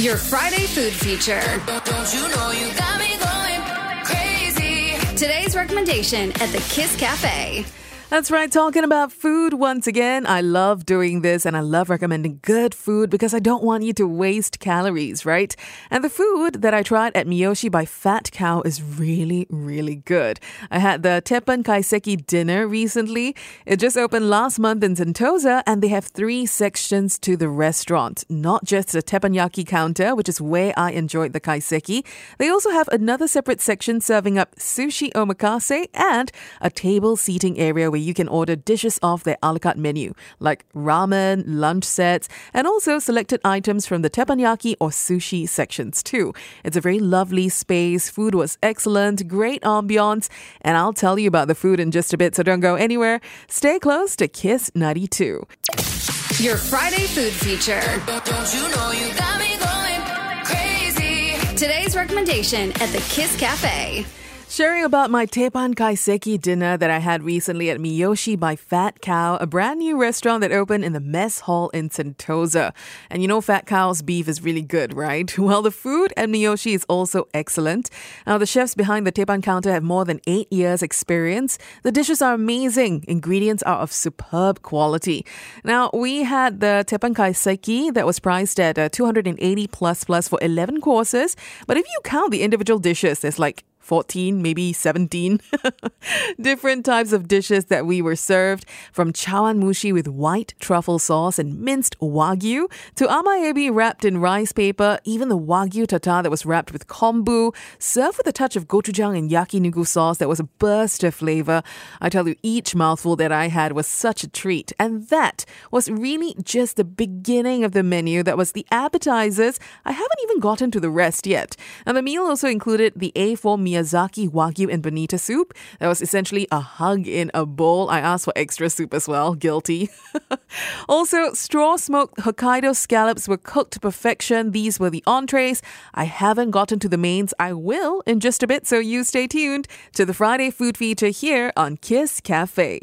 Your Friday food feature. Don't you know you got me going crazy? Today's recommendation at the Kiss Cafe. That's right, talking about food once again. I love doing this and I love recommending good food because I don't want you to waste calories, right? And the food that I tried at Miyoshi by Fat Cow is really, really good. I had the Teppan Kaiseki dinner recently. It just opened last month in Sentosa and they have three sections to the restaurant. Not just the teppanyaki counter, which is where I enjoyed the kaiseki. They also have another separate section serving up sushi omakase and a table seating area where you can order dishes off their a la carte menu, like ramen, lunch sets, and also selected items from the teppanyaki or sushi sections too. It's a very lovely space. Food was excellent, great ambiance, and I'll tell you about the food in just a bit, so don't go anywhere. Stay close to Kiss 92. Your Friday food feature. Don't you know you got me going crazy? Today's recommendation at the Kiss Cafe. Sharing about my Teppan Kaiseki dinner that I had recently at Miyoshi by Fat Cow, a brand new restaurant that opened in the mess hall in Sentosa. And you know, Fat Cow's beef is really good, right? Well, the food at Miyoshi is also excellent. Now, the chefs behind the Teppan counter have more than eight years' experience. The dishes are amazing, ingredients are of superb quality. Now, we had the Teppan Kaiseki that was priced at uh, 280 plus plus for 11 courses. But if you count the individual dishes, there's like 14, maybe 17 different types of dishes that we were served from chawan mushi with white truffle sauce and minced wagyu to amaebi wrapped in rice paper, even the wagyu tata that was wrapped with kombu, served with a touch of gochujang and yakiniku sauce that was a burst of flavor. I tell you, each mouthful that I had was such a treat. And that was really just the beginning of the menu. That was the appetizers. I haven't even gotten to the rest yet. And the meal also included the A4 Miyazaki Wagyu and Bonito soup. That was essentially a hug in a bowl. I asked for extra soup as well. Guilty. also, straw smoked Hokkaido scallops were cooked to perfection. These were the entrees. I haven't gotten to the mains. I will in just a bit, so you stay tuned to the Friday food feature here on Kiss Cafe.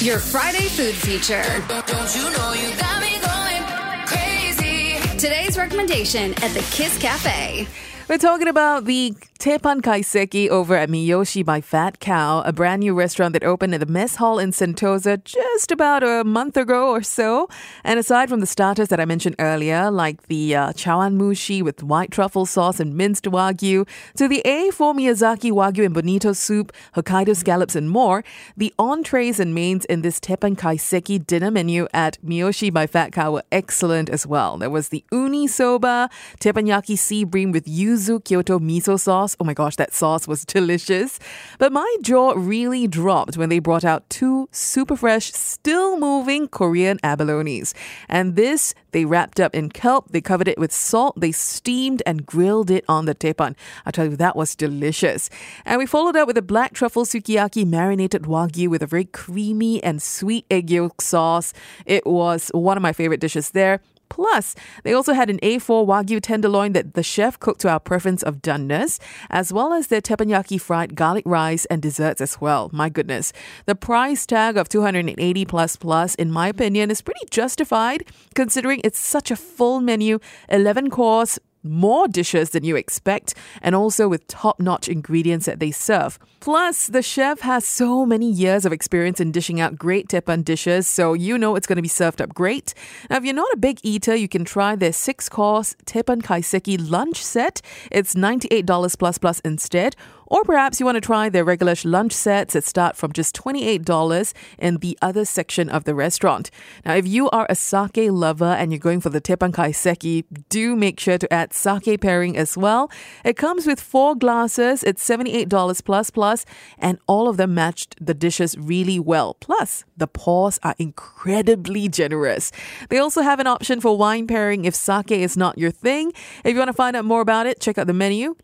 Your Friday food feature. Don't you know you got me going crazy? Today's recommendation at the Kiss Cafe. We're talking about the Teppan Kaiseki over at Miyoshi by Fat Cow, a brand new restaurant that opened at the mess hall in Sentosa just about a month ago or so. And aside from the starters that I mentioned earlier, like the uh, chawan mushi with white truffle sauce and minced wagyu, to the A4 Miyazaki Wagyu and Bonito soup, Hokkaido scallops, and more, the entrees and mains in this Teppan Kaiseki dinner menu at Miyoshi by Fat Cow were excellent as well. There was the uni soba, teppanyaki sea bream with yuzu Kyoto miso sauce. Oh my gosh, that sauce was delicious. But my jaw really dropped when they brought out two super fresh, still moving Korean abalones. And this they wrapped up in kelp, they covered it with salt, they steamed and grilled it on the teppan. I tell you, that was delicious. And we followed up with a black truffle sukiyaki marinated wagyu with a very creamy and sweet egg yolk sauce. It was one of my favorite dishes there. Plus, they also had an A4 Wagyu tenderloin that the chef cooked to our preference of doneness, as well as their teppanyaki fried garlic rice and desserts as well. My goodness. The price tag of 280 plus plus, in my opinion, is pretty justified considering it's such a full menu, 11 course, more dishes than you expect, and also with top notch ingredients that they serve. Plus, the chef has so many years of experience in dishing out great teppan dishes, so you know it's going to be served up great. Now, if you're not a big eater, you can try their six course teppan kaiseki lunch set. It's $98 plus plus instead. Or perhaps you want to try their regular lunch sets that start from just $28 in the other section of the restaurant. Now, if you are a sake lover and you're going for the teppan kaiseki, do make sure to add sake pairing as well. It comes with four glasses. It's $78 plus plus, and all of them matched the dishes really well. Plus, the pours are incredibly generous. They also have an option for wine pairing if sake is not your thing. If you want to find out more about it, check out the menu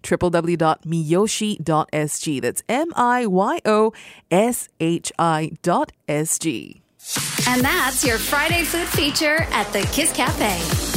www.miyoshi.sg. That's M I Y O S H I dot S G. And that's your Friday food feature at the Kiss Cafe.